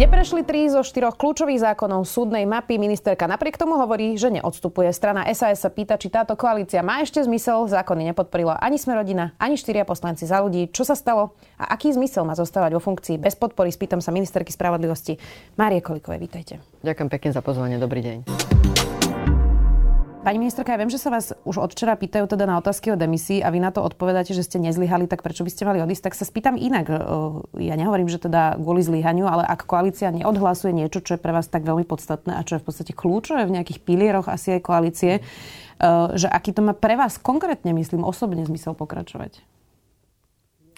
Neprešli tri zo štyroch kľúčových zákonov súdnej mapy. Ministerka napriek tomu hovorí, že neodstupuje. Strana SAS sa pýta, či táto koalícia má ešte zmysel. Zákony nepodporila ani sme rodina, ani štyria poslanci za ľudí. Čo sa stalo a aký zmysel má zostávať vo funkcii bez podpory? Spýtam sa ministerky spravodlivosti Márie Kolikovej. Vítajte. Ďakujem pekne za pozvanie. Dobrý deň. Pani ministerka, ja viem, že sa vás už od včera pýtajú teda na otázky o demisii a vy na to odpovedáte, že ste nezlyhali, tak prečo by ste mali odísť? Tak sa spýtam inak. Ja nehovorím, že teda kvôli zlyhaniu, ale ak koalícia neodhlasuje niečo, čo je pre vás tak veľmi podstatné a čo je v podstate kľúčové v nejakých pilieroch asi aj koalície, že aký to má pre vás konkrétne, myslím, osobne zmysel pokračovať?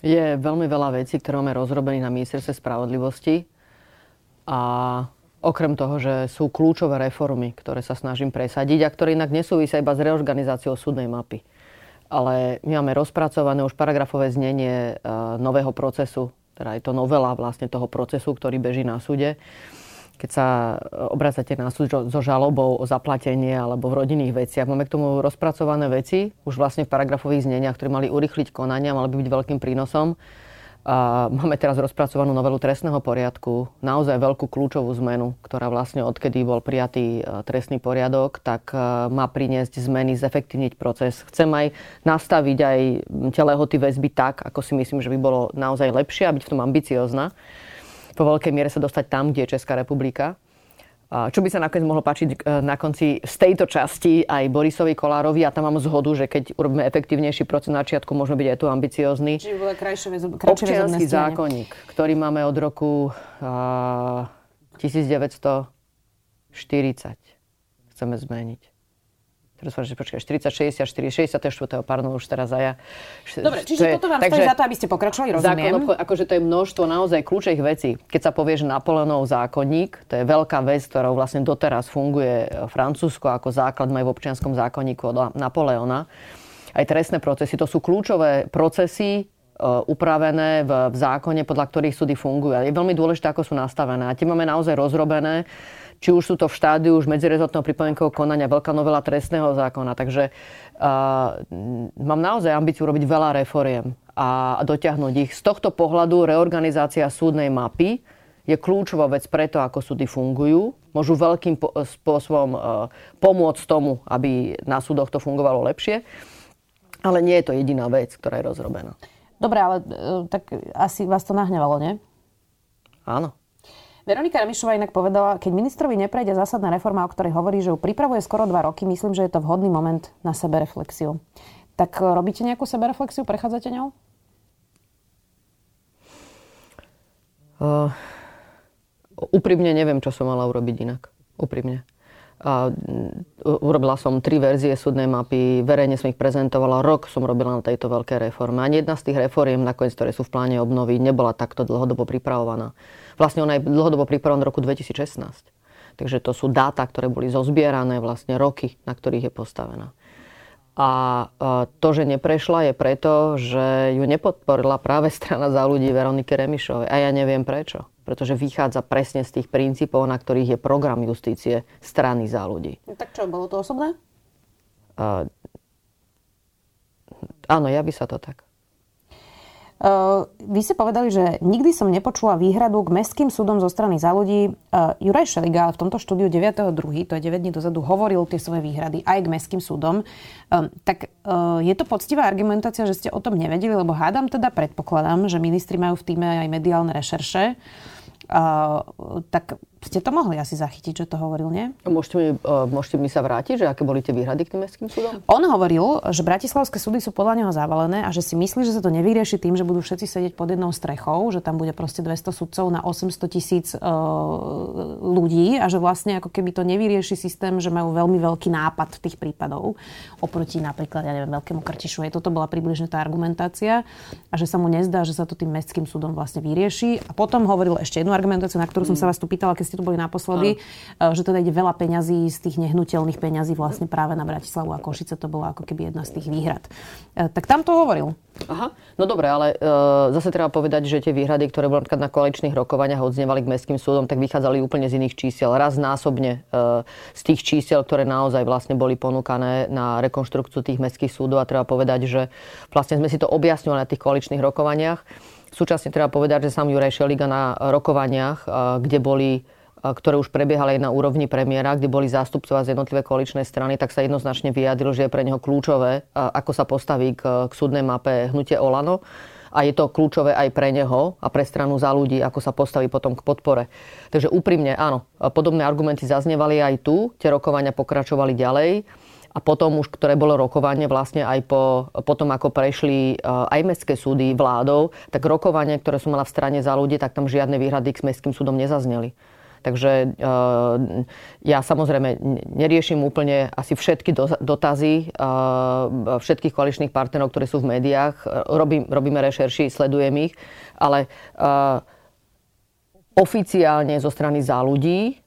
Je veľmi veľa vecí, ktoré máme rozrobených na ministerstve spravodlivosti a Okrem toho, že sú kľúčové reformy, ktoré sa snažím presadiť a ktoré inak nesúvisia iba s reorganizáciou súdnej mapy. Ale my máme rozpracované už paragrafové znenie uh, nového procesu, teda je to novela vlastne toho procesu, ktorý beží na súde. Keď sa obracate na súd so žalobou o zaplatenie alebo v rodinných veciach, máme k tomu rozpracované veci, už vlastne v paragrafových zneniach, ktoré mali urychliť konania, mali by byť veľkým prínosom. Máme teraz rozpracovanú novelu trestného poriadku, naozaj veľkú kľúčovú zmenu, ktorá vlastne odkedy bol prijatý e, trestný poriadok, tak e, má priniesť zmeny, zefektívniť proces. Chcem aj nastaviť aj tie lehoty väzby tak, ako si myslím, že by bolo naozaj lepšie a byť v tom ambiciozna. Po veľkej miere sa dostať tam, kde je Česká republika. Čo by sa nakoniec mohlo páčiť e, na konci z tejto časti aj Borisovi Kolárovi a tam mám zhodu, že keď urobíme efektívnejší proces na začiatku, môžeme byť aj tu ambiciózny. Čiže bude krajšie, Občianský zákonník, ktorý máme od roku uh, 1940, chceme zmeniť. Teraz že počkaj, 40, 64, 64, pardon, už teraz aj ja. Dobre, čiže je, toto vám takže, stojí za to, aby ste pokračovali, rozumiem. Zákon, akože to je množstvo naozaj kľúčových vecí. Keď sa povie, že Napoleonov zákonník, to je veľká vec, ktorou vlastne doteraz funguje Francúzsko ako základ majú v občianskom zákonníku od Napoleona. Aj trestné procesy, to sú kľúčové procesy, e, upravené v, v zákone, podľa ktorých súdy fungujú. Je veľmi dôležité, ako sú nastavené. A tie máme naozaj rozrobené či už sú to v štádiu už medzirezortného pripomienkového konania, veľká novela trestného zákona. Takže uh, mám naozaj ambíciu robiť veľa reforiem a dotiahnuť ich. Z tohto pohľadu reorganizácia súdnej mapy je kľúčová vec preto, ako súdy fungujú. Môžu veľkým po- spôsobom uh, pomôcť tomu, aby na súdoch to fungovalo lepšie. Ale nie je to jediná vec, ktorá je rozrobená. Dobre, ale uh, tak asi vás to nahnevalo, nie? Áno. Veronika Remišová inak povedala, keď ministrovi neprejde zásadná reforma, o ktorej hovorí, že ju pripravuje skoro dva roky, myslím, že je to vhodný moment na sebereflexiu. Tak e, robíte nejakú sebereflexiu? Prechádzate ňou? Uh, úprimne neviem, čo som mala urobiť inak. Úprimne. A urobila som tri verzie súdnej mapy, verejne som ich prezentovala, rok som robila na tejto veľkej reforme. Ani jedna z tých reforiem, nakoniec, ktoré sú v pláne obnovy, nebola takto dlhodobo pripravovaná. Vlastne ona je dlhodobo pripravená v roku 2016. Takže to sú dáta, ktoré boli zozbierané vlastne roky, na ktorých je postavená. A to, že neprešla, je preto, že ju nepodporila práve strana za ľudí Veroniky Remišovej. A ja neviem prečo pretože vychádza presne z tých princípov, na ktorých je program justície strany za ľudí. No tak čo, bolo to osobné? Uh, áno, ja by sa to tak. Uh, vy ste povedali, že nikdy som nepočula výhradu k mestským súdom zo strany za ľudí. Uh, Juraj Šeliga v tomto štúdiu 9.2., to je 9 dní dozadu, hovoril tie svoje výhrady aj k mestským súdom. Tak uh, je to poctivá argumentácia, že ste o tom nevedeli, lebo hádam teda, predpokladám, že ministri majú v týme aj mediálne rešerše. Tak ste to mohli asi zachytiť, že to hovoril, nie? Môžete mi, uh, môžete mi sa vrátiť, že aké boli tie výhrady k tým mestským súdom? On hovoril, že bratislavské súdy sú podľa neho zavalené a že si myslí, že sa to nevyrieši tým, že budú všetci sedieť pod jednou strechou, že tam bude proste 200 sudcov na 800 tisíc uh, ľudí a že vlastne ako keby to nevyrieši systém, že majú veľmi veľký nápad v tých prípadov oproti napríklad, ja neviem, veľkému Krtišu. Toto bola približne tá argumentácia a že sa mu nezdá, že sa to tým mestským súdom vlastne vyrieši. A potom hovoril ešte jednu argumentáciu, na ktorú som sa vás tu pýtala, keď ste tu boli naposledy, uh, že teda ide veľa peňazí z tých nehnuteľných peňazí vlastne práve na Bratislavu a Košice. To bola ako keby jedna z tých výhrad. Uh, tak tam to hovoril. Aha, no dobre, ale uh, zase treba povedať, že tie výhrady, ktoré boli napríklad na koaličných rokovaniach odznievali k mestským súdom, tak vychádzali úplne z iných čísiel. Raz násobne uh, z tých čísiel, ktoré naozaj vlastne boli ponúkané na rekonštrukciu tých mestských súdov a treba povedať, že vlastne sme si to objasňovali na tých koaličných rokovaniach. Súčasne treba povedať, že sám Juraj Šeliga na rokovaniach, uh, kde boli ktoré už prebiehali aj na úrovni premiéra, kde boli zástupcovia z jednotlivé koaličné strany, tak sa jednoznačne vyjadril, že je pre neho kľúčové, ako sa postaví k, k súdnej mape hnutie Olano. A je to kľúčové aj pre neho a pre stranu za ľudí, ako sa postaví potom k podpore. Takže úprimne, áno, podobné argumenty zaznievali aj tu, tie rokovania pokračovali ďalej a potom už, ktoré bolo rokovanie vlastne aj po, potom, ako prešli aj mestské súdy vládou, tak rokovanie, ktoré som mala v strane za ľudí, tak tam žiadne výhrady k mestským súdom nezazneli. Takže eh, ja samozrejme neriešim úplne asi všetky dotazy eh, všetkých koaličných partnerov, ktorí sú v médiách. Robím, robíme rešerši, sledujem ich, ale eh, oficiálne zo strany za ľudí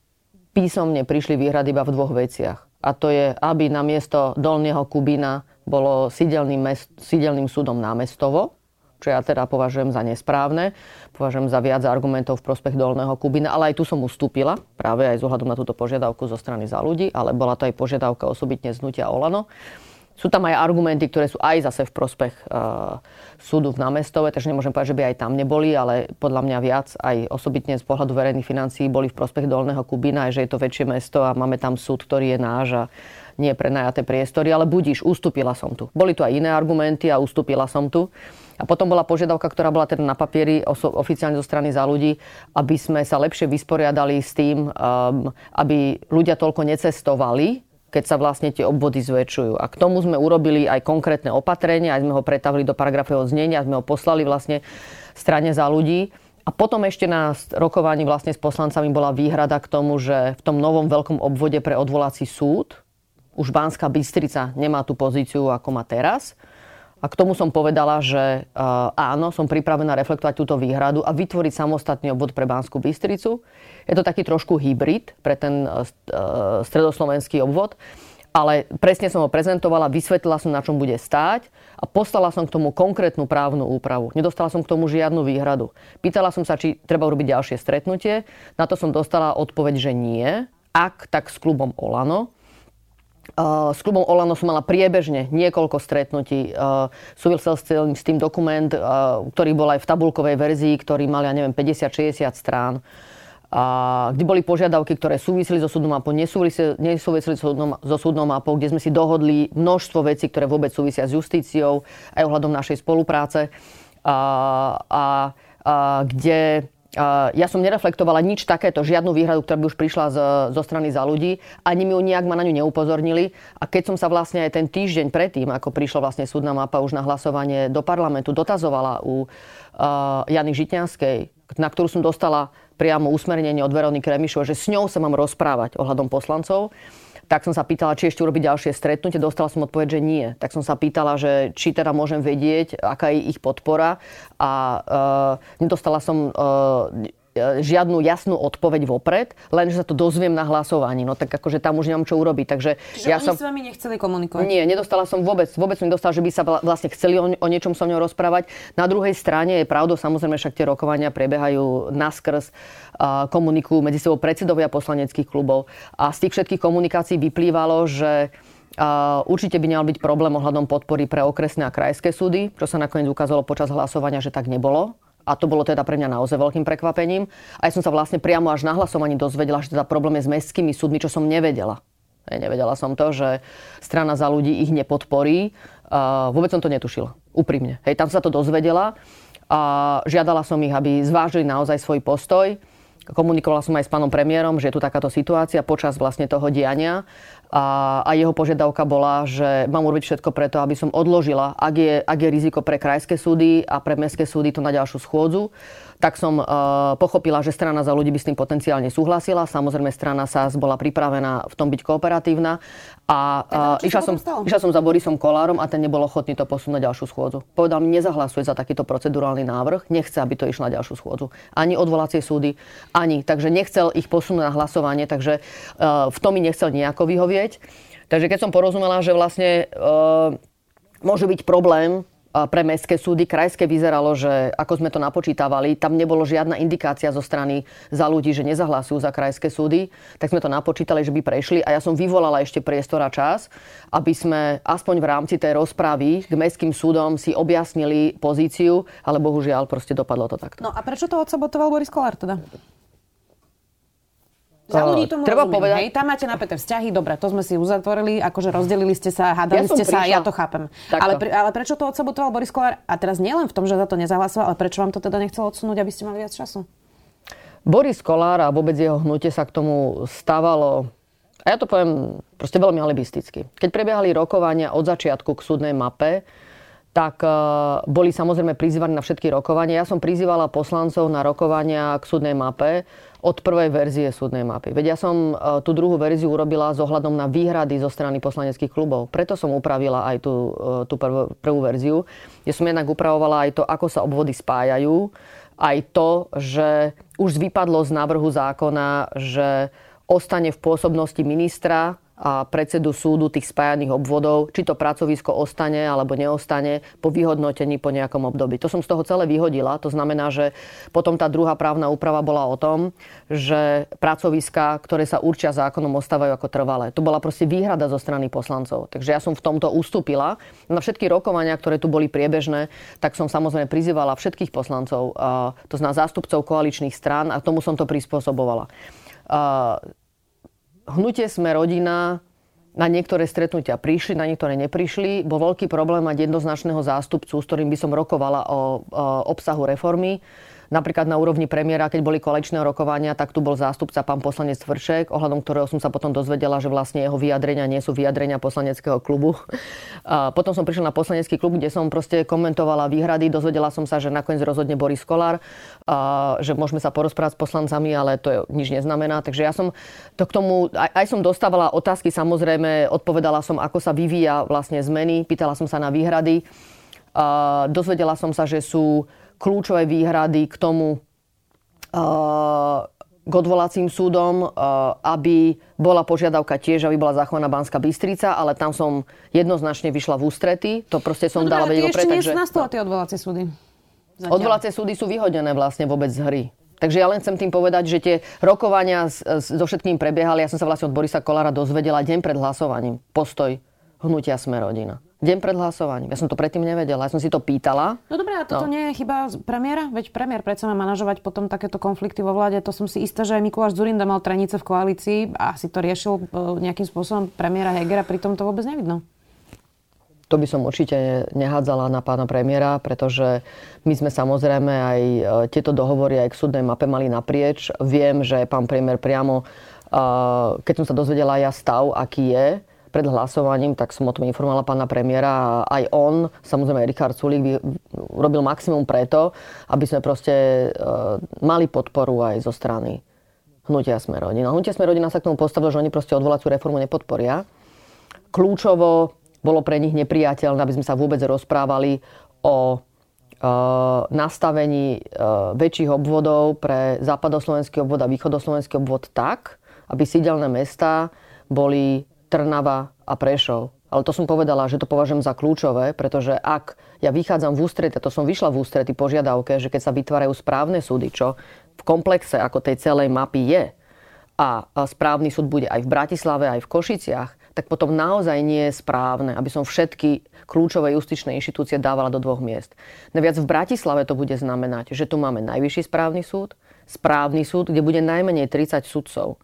písomne prišli výhrady iba v dvoch veciach. A to je, aby namiesto Dolného Kubína bolo sídelným, mest, sídelným súdom námestovo, čo ja teda považujem za nesprávne. Považujem za viac argumentov v prospech Dolného Kubina, ale aj tu som ustúpila, práve aj z ohľadom na túto požiadavku zo strany za ľudí, ale bola to aj požiadavka osobitne znutia Olano. Sú tam aj argumenty, ktoré sú aj zase v prospech uh, súdu v námestove, takže nemôžem povedať, že by aj tam neboli, ale podľa mňa viac aj osobitne z pohľadu verejných financií boli v prospech Dolného Kubina, aj že je to väčšie mesto a máme tam súd, ktorý je náš a nie prenajaté priestory, ale budíš, ustúpila som tu. Boli tu aj iné argumenty a ustúpila som tu. A potom bola požiadavka, ktorá bola teda na papieri oficiálne zo strany za ľudí, aby sme sa lepšie vysporiadali s tým, um, aby ľudia toľko necestovali, keď sa vlastne tie obvody zväčšujú. A k tomu sme urobili aj konkrétne opatrenia, aj sme ho pretavili do paragrafového znenia, sme ho poslali vlastne strane za ľudí. A potom ešte na rokovaní vlastne s poslancami bola výhrada k tomu, že v tom novom veľkom obvode pre odvolací súd už Banská Bystrica nemá tú pozíciu, ako má teraz. A k tomu som povedala, že uh, áno, som pripravená reflektovať túto výhradu a vytvoriť samostatný obvod pre Banskú Bystricu. Je to taký trošku hybrid pre ten uh, stredoslovenský obvod, ale presne som ho prezentovala, vysvetlila som, na čom bude stáť a poslala som k tomu konkrétnu právnu úpravu. Nedostala som k tomu žiadnu výhradu. Pýtala som sa, či treba urobiť ďalšie stretnutie. Na to som dostala odpoveď, že nie. Ak, tak s klubom Olano s klubom Olano som mala priebežne niekoľko stretnutí. Súvisel s tým dokument, ktorý bol aj v tabulkovej verzii, ktorý mal, ja neviem, 50-60 strán. A, kde boli požiadavky, ktoré súviseli so súdnou mapou, nesúviseli so, so súdnou mapou, kde sme si dohodli množstvo vecí, ktoré vôbec súvisia s justíciou, aj ohľadom našej spolupráce. A, a, a kde ja som nereflektovala nič takéto, žiadnu výhradu, ktorá by už prišla z, zo strany za ľudí. Ani mi ju nejak ma na ňu neupozornili. A keď som sa vlastne aj ten týždeň predtým, ako prišla vlastne súdna mapa už na hlasovanie do parlamentu, dotazovala u uh, Jany Žitňanskej, na ktorú som dostala priamo usmernenie od Veroniky Remišovej, že s ňou sa mám rozprávať ohľadom poslancov, tak som sa pýtala, či ešte urobiť ďalšie stretnutie. Dostala som odpoveď, že nie. Tak som sa pýtala, že či teda môžem vedieť, aká je ich podpora. A uh, nedostala som uh, žiadnu jasnú odpoveď vopred, len že sa to dozviem na hlasovaní. No tak akože tam už nemám čo urobiť. Takže Čiže ja oni som... s vami nechceli komunikovať? Nie, nedostala som vôbec, vôbec som nedostala, že by sa vlastne chceli o, o niečom so mnou rozprávať. Na druhej strane je pravdou, samozrejme však tie rokovania prebiehajú naskrz, komunikujú medzi sebou predsedovia poslaneckých klubov a z tých všetkých komunikácií vyplývalo, že Uh, určite by nemal byť problém ohľadom podpory pre okresné a krajské súdy, čo sa nakoniec ukázalo počas hlasovania, že tak nebolo. A to bolo teda pre mňa naozaj veľkým prekvapením. A ja som sa vlastne priamo až na hlasovaní dozvedela, že teda problém je s mestskými súdmi, čo som nevedela. Ja nevedela som to, že strana za ľudí ich nepodporí. Uh, vôbec som to netušila. Úprimne. Hej, tam sa to dozvedela. A žiadala som ich, aby zvážili naozaj svoj postoj. Komunikovala som aj s pánom premiérom, že je tu takáto situácia počas vlastne toho diania a, a jeho požiadavka bola, že mám urobiť všetko preto, aby som odložila, ak je, ak je riziko pre krajské súdy a pre mestské súdy to na ďalšiu schôdzu tak som uh, pochopila, že strana za ľudí by s tým potenciálne súhlasila. Samozrejme, strana SAS bola pripravená v tom byť kooperatívna. A uh, išla, som, išla som za Borisom Kolárom a ten nebol ochotný to posunúť na ďalšiu schôdzu. Povedal mi, nezahlasuje za takýto procedurálny návrh, nechce, aby to išlo na ďalšiu schôdzu. Ani odvolacie súdy, Ani. Takže nechcel ich posunúť na hlasovanie, takže uh, v tom mi nechcel nejako vyhovieť. Takže keď som porozumela, že vlastne uh, môže byť problém pre mestské súdy. Krajské vyzeralo, že ako sme to napočítavali, tam nebolo žiadna indikácia zo strany za ľudí, že nezahlasujú za krajské súdy. Tak sme to napočítali, že by prešli a ja som vyvolala ešte priestor a čas, aby sme aspoň v rámci tej rozpravy k mestským súdom si objasnili pozíciu, ale bohužiaľ proste dopadlo to takto. No a prečo to odsabotoval Boris Kolár teda? Za ľudí tomu Treba rozumiem, povedať... hej? Tam máte napäté vzťahy, dobre, to sme si uzatvorili, akože rozdelili ste sa, hádali Ja ste sa, prišla- ja to chápem. Ale, pre, ale prečo to odsabotoval Boris Kolár? A teraz nielen v tom, že za to nezahlasoval, ale prečo vám to teda nechcel odsunúť, aby ste mali viac času? Boris Kolár a vôbec jeho hnutie sa k tomu stávalo, a ja to poviem proste veľmi alibisticky. Keď prebiehali rokovania od začiatku k súdnej mape, tak e, boli samozrejme prizývaní na všetky rokovania. Ja som prizývala poslancov na rokovania k súdnej mape od prvej verzie súdnej mapy. Veď ja som e, tú druhú verziu urobila s ohľadom na výhrady zo strany poslaneckých klubov. Preto som upravila aj tú, e, tú prvú, prvú verziu, kde som jednak upravovala aj to, ako sa obvody spájajú, aj to, že už vypadlo z návrhu zákona, že ostane v pôsobnosti ministra a predsedu súdu tých spájaných obvodov, či to pracovisko ostane alebo neostane po vyhodnotení po nejakom období. To som z toho celé vyhodila. To znamená, že potom tá druhá právna úprava bola o tom, že pracoviska, ktoré sa určia zákonom, ostávajú ako trvalé. To bola proste výhrada zo strany poslancov. Takže ja som v tomto ustúpila. Na všetky rokovania, ktoré tu boli priebežné, tak som samozrejme prizývala všetkých poslancov, to znamená zástupcov koaličných strán a tomu som to prispôsobovala. Hnutie sme rodina na niektoré stretnutia prišli, na niektoré neprišli. Bol veľký problém mať jednoznačného zástupcu, s ktorým by som rokovala o, o obsahu reformy. Napríklad na úrovni premiéra, keď boli kolečné rokovania, tak tu bol zástupca pán poslanec Vršek, ohľadom ktorého som sa potom dozvedela, že vlastne jeho vyjadrenia nie sú vyjadrenia poslaneckého klubu. A potom som prišla na poslanecký klub, kde som proste komentovala výhrady, dozvedela som sa, že nakoniec rozhodne Boris Kolár, a že môžeme sa porozprávať s poslancami, ale to je, nič neznamená. Takže ja som to k tomu, aj, aj som dostávala otázky, samozrejme, odpovedala som, ako sa vyvíja vlastne zmeny, pýtala som sa na výhrady. A dozvedela som sa, že sú kľúčové výhrady k tomu, k odvolacím súdom, aby bola požiadavka tiež, aby bola zachovaná Banská Bystrica, ale tam som jednoznačne vyšla v ústrety. To proste som no, dala vedieť vedieť dopredu. Ešte nie sú tie odvolacie súdy. Zatiaľ. Odvolacie súdy sú vyhodené vlastne vôbec z hry. Takže ja len chcem tým povedať, že tie rokovania so všetkým prebiehali. Ja som sa vlastne od Borisa Kolára dozvedela deň pred hlasovaním. Postoj hnutia Sme rodina. Deň pred hlasovaním. Ja som to predtým nevedela. Ja som si to pýtala. No dobré, a toto no. nie je chyba premiéra? Veď premiér predsa má manažovať potom takéto konflikty vo vláde. To som si istá, že aj Mikuláš Zurinda mal trenice v koalícii a si to riešil e, nejakým spôsobom premiéra Hegera. Pritom to vôbec nevidno. To by som určite nehádzala na pána premiéra, pretože my sme samozrejme aj e, tieto dohovory aj k súdnej mape mali naprieč. Viem, že pán premiér priamo, e, keď som sa dozvedela ja stav, aký je, pred hlasovaním, tak som o tom informovala pána premiéra a aj on, samozrejme aj Richard Sulík, urobil maximum preto, aby sme proste e, mali podporu aj zo strany hnutia Sme rodina. Hnutia Sme rodina sa k tomu postavilo, že oni proste odvolaciu reformu nepodporia. Kľúčovo bolo pre nich nepriateľné, aby sme sa vôbec rozprávali o e, nastavení e, väčších obvodov pre západoslovenský obvod a východoslovenský obvod tak, aby sídelné mesta boli Trnava a Prešov. Ale to som povedala, že to považujem za kľúčové, pretože ak ja vychádzam v ústrety, to som vyšla v ústrety požiadavke, že keď sa vytvárajú správne súdy, čo v komplexe ako tej celej mapy je, a správny súd bude aj v Bratislave, aj v Košiciach, tak potom naozaj nie je správne, aby som všetky kľúčové justičné inštitúcie dávala do dvoch miest. Naviac v Bratislave to bude znamenať, že tu máme najvyšší správny súd, správny súd, kde bude najmenej 30 sudcov.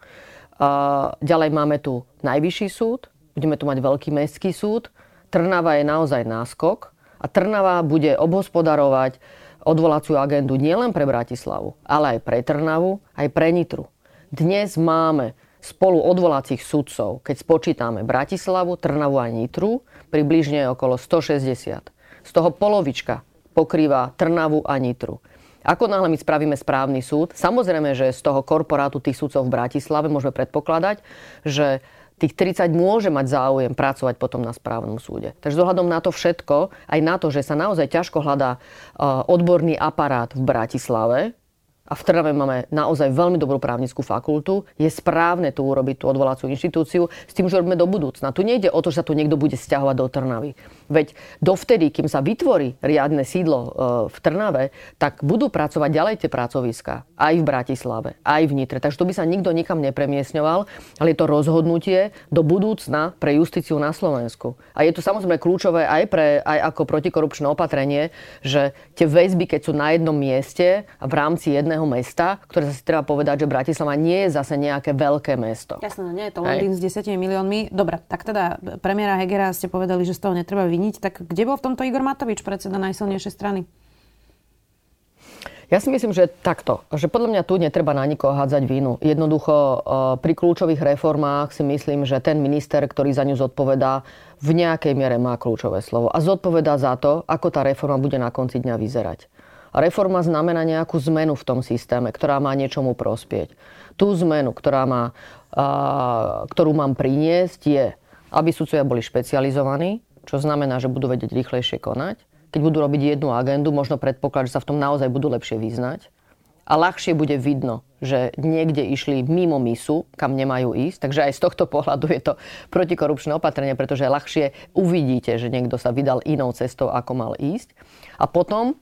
Ďalej máme tu najvyšší súd, budeme tu mať veľký mestský súd. Trnava je naozaj náskok a Trnava bude obhospodarovať odvolaciu agendu nielen pre Bratislavu, ale aj pre Trnavu, aj pre Nitru. Dnes máme spolu odvolacích sudcov, keď spočítame Bratislavu, Trnavu a Nitru, približne okolo 160. Z toho polovička pokrýva Trnavu a Nitru. Ako náhle my spravíme správny súd, samozrejme, že z toho korporátu tých súdcov v Bratislave môžeme predpokladať, že tých 30 môže mať záujem pracovať potom na správnom súde. Takže zohľadom na to všetko, aj na to, že sa naozaj ťažko hľadá uh, odborný aparát v Bratislave, a v Trnave máme naozaj veľmi dobrú právnickú fakultu, je správne tu urobiť tú odvolaciu inštitúciu s tým, že robíme do budúcna. Tu nejde o to, že sa tu niekto bude stiahovať do Trnavy. Veď dovtedy, kým sa vytvorí riadne sídlo e, v Trnave, tak budú pracovať ďalej tie pracoviska. Aj v Bratislave, aj v Nitre. Takže tu by sa nikto nikam nepremiesňoval, ale je to rozhodnutie do budúcna pre justíciu na Slovensku. A je to samozrejme kľúčové aj, pre, aj ako protikorupčné opatrenie, že tie väzby, keď sú na jednom mieste a v rámci jedného malého mesta, ktoré si treba povedať, že Bratislava nie je zase nejaké veľké mesto. Jasné, no nie je to Londýn s 10 miliónmi. Dobre, tak teda premiéra Hegera ste povedali, že z toho netreba vyniť. Tak kde bol v tomto Igor Matovič, predseda najsilnejšej strany? Ja si myslím, že takto, že podľa mňa tu netreba na nikoho hádzať vínu. Jednoducho e, pri kľúčových reformách si myslím, že ten minister, ktorý za ňu zodpovedá, v nejakej miere má kľúčové slovo a zodpovedá za to, ako tá reforma bude na konci dňa vyzerať. Reforma znamená nejakú zmenu v tom systéme, ktorá má niečomu prospieť. Tú zmenu, ktorá má, a, ktorú mám priniesť, je, aby sudcovia boli špecializovaní, čo znamená, že budú vedieť rýchlejšie konať. Keď budú robiť jednu agendu, možno predpoklad, že sa v tom naozaj budú lepšie vyznať. A ľahšie bude vidno, že niekde išli mimo misu, kam nemajú ísť. Takže aj z tohto pohľadu je to protikorupčné opatrenie, pretože ľahšie uvidíte, že niekto sa vydal inou cestou, ako mal ísť. A potom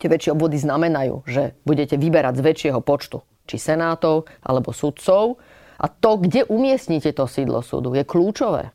Tie väčšie obvody znamenajú, že budete vyberať z väčšieho počtu či senátov alebo sudcov a to, kde umiestnite to sídlo súdu, je kľúčové.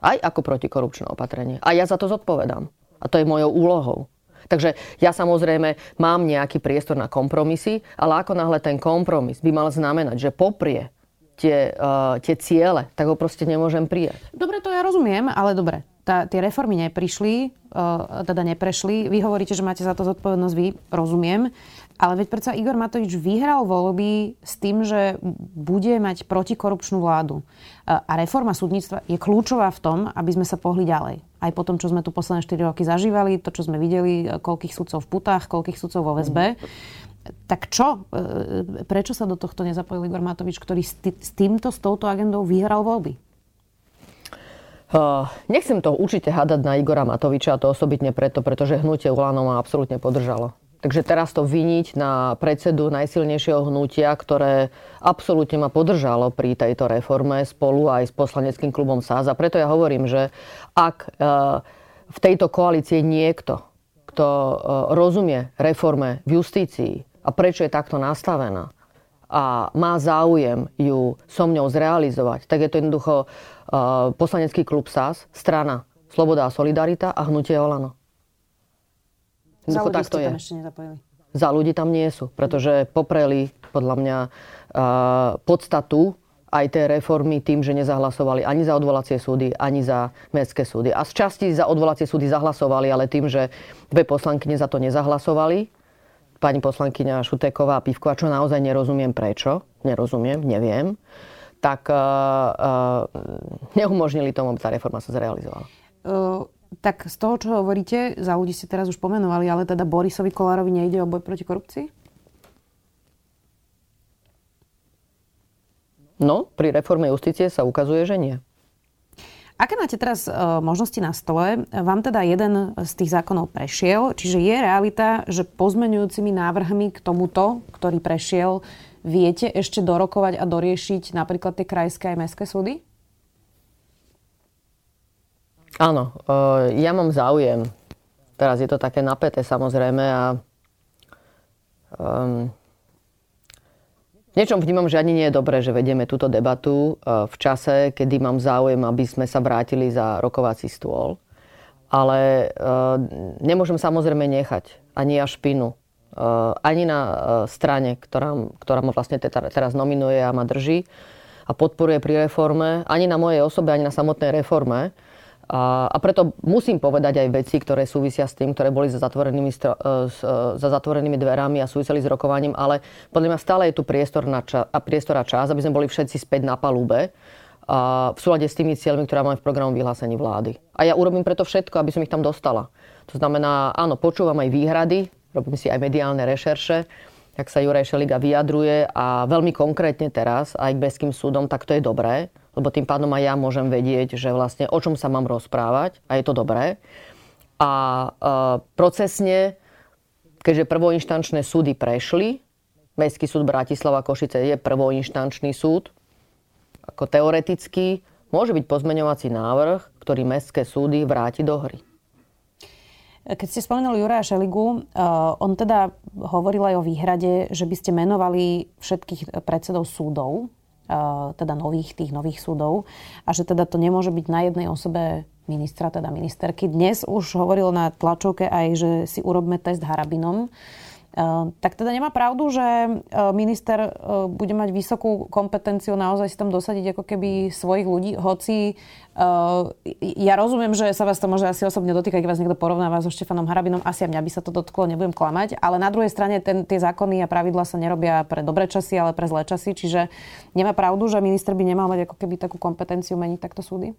Aj ako protikorupčné opatrenie. A ja za to zodpovedám. A to je mojou úlohou. Takže ja samozrejme mám nejaký priestor na kompromisy, ale ako náhle ten kompromis by mal znamenať, že poprie tie, uh, tie ciele, tak ho proste nemôžem prijať. Dobre, to ja rozumiem, ale dobre tá, tie reformy neprišli, uh, teda neprešli. Vy hovoríte, že máte za to zodpovednosť, vy rozumiem. Ale veď predsa Igor Matovič vyhral voľby s tým, že bude mať protikorupčnú vládu. Uh, a reforma súdnictva je kľúčová v tom, aby sme sa pohli ďalej. Aj po tom, čo sme tu posledné 4 roky zažívali, to, čo sme videli, koľkých sudcov v putách, koľkých sudcov vo väzbe. Tak čo? Prečo sa do tohto nezapojil Igor Matovič, ktorý s, týmto, s touto agendou vyhral voľby? Uh, nechcem to určite hádať na Igora Matoviča, a to osobitne preto, pretože hnutie Ulano ma absolútne podržalo. Takže teraz to viniť na predsedu najsilnejšieho hnutia, ktoré absolútne ma podržalo pri tejto reforme spolu aj s poslaneckým klubom SAS. A preto ja hovorím, že ak uh, v tejto koalícii niekto, kto uh, rozumie reforme v justícii a prečo je takto nastavená a má záujem ju so mňou zrealizovať, tak je to jednoducho Uh, poslanecký klub SAS, strana Sloboda a Solidarita a hnutie Olano. Za ľudí ste tam ešte nezapojili. Za ľudí tam nie sú, pretože popreli podľa mňa uh, podstatu aj tie reformy tým, že nezahlasovali ani za odvolacie súdy, ani za mestské súdy. A z časti za odvolacie súdy zahlasovali, ale tým, že dve poslankyne za to nezahlasovali, pani poslankyňa Šuteková a Pivková, čo naozaj nerozumiem prečo, nerozumiem, neviem, tak uh, uh, neumožnili tomu, aby tá reforma sa zrealizovala. Uh, tak z toho, čo hovoríte, za ľudí ste teraz už pomenovali, ale teda Borisovi Kolárovi nejde o boj proti korupcii? No, pri reforme justície sa ukazuje, že nie. Aké máte teraz uh, možnosti na stole? Vám teda jeden z tých zákonov prešiel, čiže je realita, že pozmenujúcimi návrhmi k tomuto, ktorý prešiel, viete ešte dorokovať a doriešiť napríklad tie krajské aj mestské súdy? Áno, e, ja mám záujem. Teraz je to také napäté samozrejme a um, niečom vnímam, že ani nie je dobré, že vedieme túto debatu uh, v čase, kedy mám záujem, aby sme sa vrátili za rokovací stôl. Ale uh, nemôžem samozrejme nechať ani ja špinu Eh, ani na strane, ktorá, ktorá ma vlastne teraz nominuje a ma drží a podporuje pri reforme, ani na mojej osobe, ani na samotnej reforme. A, preto musím povedať aj veci, ktoré súvisia s tým, ktoré boli za zatvorenými, eh, za zatvorenými dverami a súviseli s rokovaním, ale podľa mňa stále je tu priestor, na ča, a priestor a čas, aby sme boli všetci späť na palube a v súlade s tými cieľmi, ktoré máme v programu vyhlásení vlády. A ja urobím preto všetko, aby som ich tam dostala. To znamená, áno, počúvam aj výhrady, robím si aj mediálne rešerše, jak sa Juraj Šeliga vyjadruje a veľmi konkrétne teraz aj k Beským súdom, tak to je dobré, lebo tým pádom aj ja môžem vedieť, že vlastne o čom sa mám rozprávať a je to dobré. A e, procesne, keďže prvoinštančné súdy prešli, Mestský súd Bratislava Košice je prvoinštančný súd. Ako teoreticky môže byť pozmeňovací návrh, ktorý mestské súdy vráti do hry. Keď ste spomenuli Juraja Šeligu, uh, on teda hovoril aj o výhrade, že by ste menovali všetkých predsedov súdov, teda nových, tých nových súdov, a že teda to nemôže byť na jednej osobe ministra, teda ministerky. Dnes už hovoril na tlačovke aj, že si urobme test harabinom. Ehm, tak teda nemá pravdu, že ehm, minister ehm, bude mať vysokú kompetenciu naozaj si tam dosadiť ako keby svojich ľudí, hoci ja rozumiem, že sa vás to môže asi osobne dotýkať, keď vás niekto porovnáva so Štefanom Harabinom, asi aj mňa by sa to dotklo, nebudem klamať, ale na druhej strane ten, tie zákony a pravidla sa nerobia pre dobré časy, ale pre zlé časy, čiže nemá pravdu, že minister by nemal mať ako keby takú kompetenciu meniť takto súdy?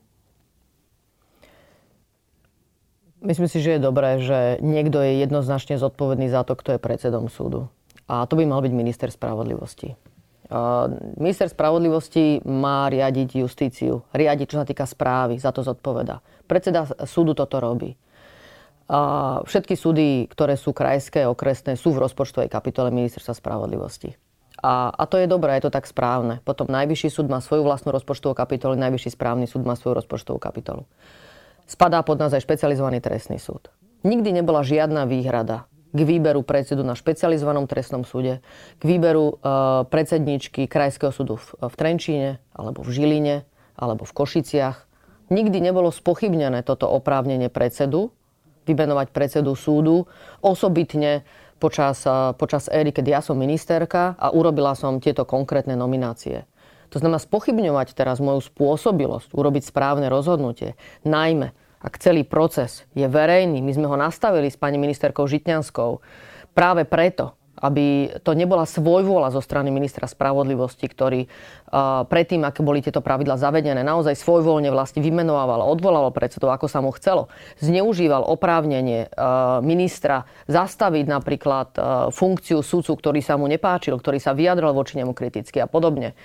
Myslím si, že je dobré, že niekto je jednoznačne zodpovedný za to, kto je predsedom súdu. A to by mal byť minister spravodlivosti. Minister spravodlivosti má riadiť justíciu, riadiť, čo sa týka správy, za to zodpoveda. Predseda súdu toto robí. Všetky súdy, ktoré sú krajské, okresné, sú v rozpočtovej kapitole ministerstva spravodlivosti. A, a to je dobré, je to tak správne. Potom najvyšší súd má svoju vlastnú rozpočtovú kapitolu, najvyšší správny súd má svoju rozpočtovú kapitolu spadá pod nás aj špecializovaný trestný súd. Nikdy nebola žiadna výhrada k výberu predsedu na špecializovanom trestnom súde, k výberu uh, predsedničky Krajského súdu v, Trenčíne, alebo v Žiline, alebo v Košiciach. Nikdy nebolo spochybnené toto oprávnenie predsedu, vymenovať predsedu súdu, osobitne počas, uh, počas éry, keď ja som ministerka a urobila som tieto konkrétne nominácie. To znamená spochybňovať teraz moju spôsobilosť, urobiť správne rozhodnutie. Najmä, ak celý proces je verejný, my sme ho nastavili s pani ministerkou Žitňanskou práve preto, aby to nebola svojvôľa zo strany ministra spravodlivosti, ktorý uh, predtým, aké boli tieto pravidla zavedené, naozaj svojvoľne vlastne vymenovával, odvolával predsedov, ako sa mu chcelo. Zneužíval oprávnenie uh, ministra zastaviť napríklad uh, funkciu sudcu, ktorý sa mu nepáčil, ktorý sa vyjadril voči nemu kriticky a podobne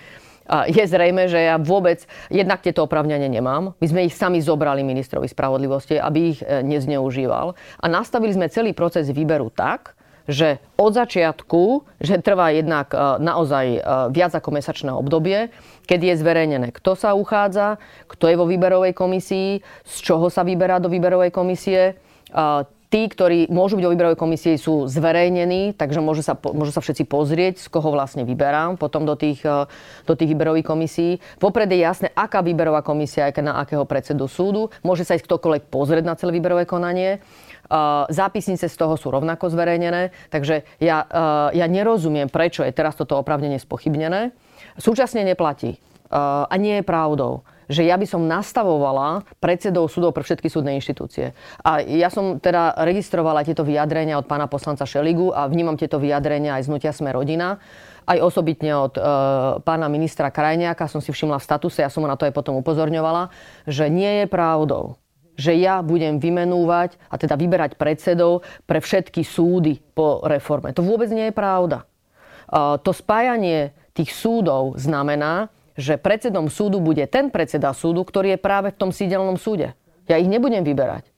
je zrejme, že ja vôbec jednak tieto opravňania nemám. My sme ich sami zobrali ministrovi spravodlivosti, aby ich e, nezneužíval. A nastavili sme celý proces výberu tak, že od začiatku, že trvá jednak e, naozaj e, viac ako mesačné obdobie, keď je zverejnené, kto sa uchádza, kto je vo výberovej komisii, z čoho sa vyberá do výberovej komisie, tí, ktorí môžu byť o výberovej komisii, sú zverejnení, takže môžu sa, môžu sa všetci pozrieť, z koho vlastne vyberám potom do tých, eh, do tých výberových komisí. Vopred je jasné, aká výberová komisia je na akého predsedu súdu. Môže sa ísť ktokoľvek pozrieť na celé výberové konanie. Eh, zápisnice z toho sú rovnako zverejnené, takže ja, eh, ja nerozumiem, prečo je teraz toto opravnenie spochybnené. Súčasne neplatí. A nie je pravdou že ja by som nastavovala predsedov súdov pre všetky súdne inštitúcie. A ja som teda registrovala tieto vyjadrenia od pána poslanca Šeligu a vnímam tieto vyjadrenia aj z Nutia Sme rodina aj osobitne od e, pána ministra Krajniaka som si všimla v statuse, ja som ho na to aj potom upozorňovala, že nie je pravdou, že ja budem vymenúvať a teda vyberať predsedov pre všetky súdy po reforme. To vôbec nie je pravda. E, to spájanie tých súdov znamená, že predsedom súdu bude ten predseda súdu, ktorý je práve v tom sídelnom súde. Ja ich nebudem vyberať.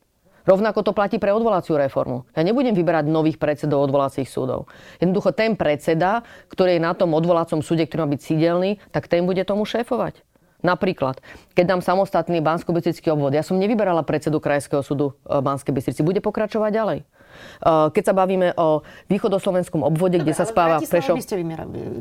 Rovnako to platí pre odvolaciu reformu. Ja nebudem vyberať nových predsedov odvolacích súdov. Jednoducho ten predseda, ktorý je na tom odvolacom súde, ktorý má byť sídelný, tak ten bude tomu šéfovať. Napríklad, keď dám samostatný bansko obvod, ja som nevyberala predsedu Krajského súdu e, Banskej Bystrici, bude pokračovať ďalej. E, keď sa bavíme o východoslovenskom obvode, Dobre, kde sa spáva Prešov... by ste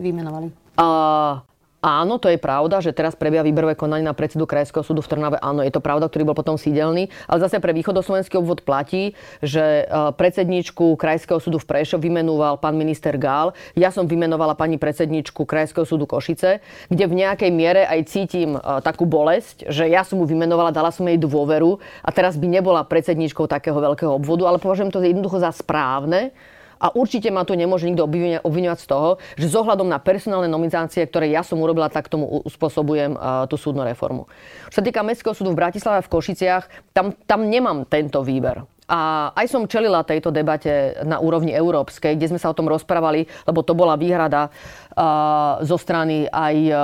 vymenovali? Uh, Áno, to je pravda, že teraz prebieha výberové konanie na predsedu Krajského súdu v Trnave. Áno, je to pravda, ktorý bol potom sídelný. Ale zase pre východoslovenský obvod platí, že e, predsedničku Krajského súdu v Prešov vymenoval pán minister Gál. Ja som vymenovala pani predsedničku Krajského súdu Košice, kde v nejakej miere aj cítim e, takú bolesť, že ja som mu vymenovala, dala som jej dôveru a teraz by nebola predsedničkou takého veľkého obvodu, ale považujem to jednoducho za správne, a určite ma tu nemôže nikto obviňovať z toho, že zohľadom na personálne nomizácie, ktoré ja som urobila, tak tomu uspôsobujem tú súdnu reformu. Čo sa týka Mestského súdu v Bratislave a v Košiciach, tam, tam nemám tento výber. A aj som čelila tejto debate na úrovni európskej, kde sme sa o tom rozprávali, lebo to bola výhrada uh, zo strany aj uh,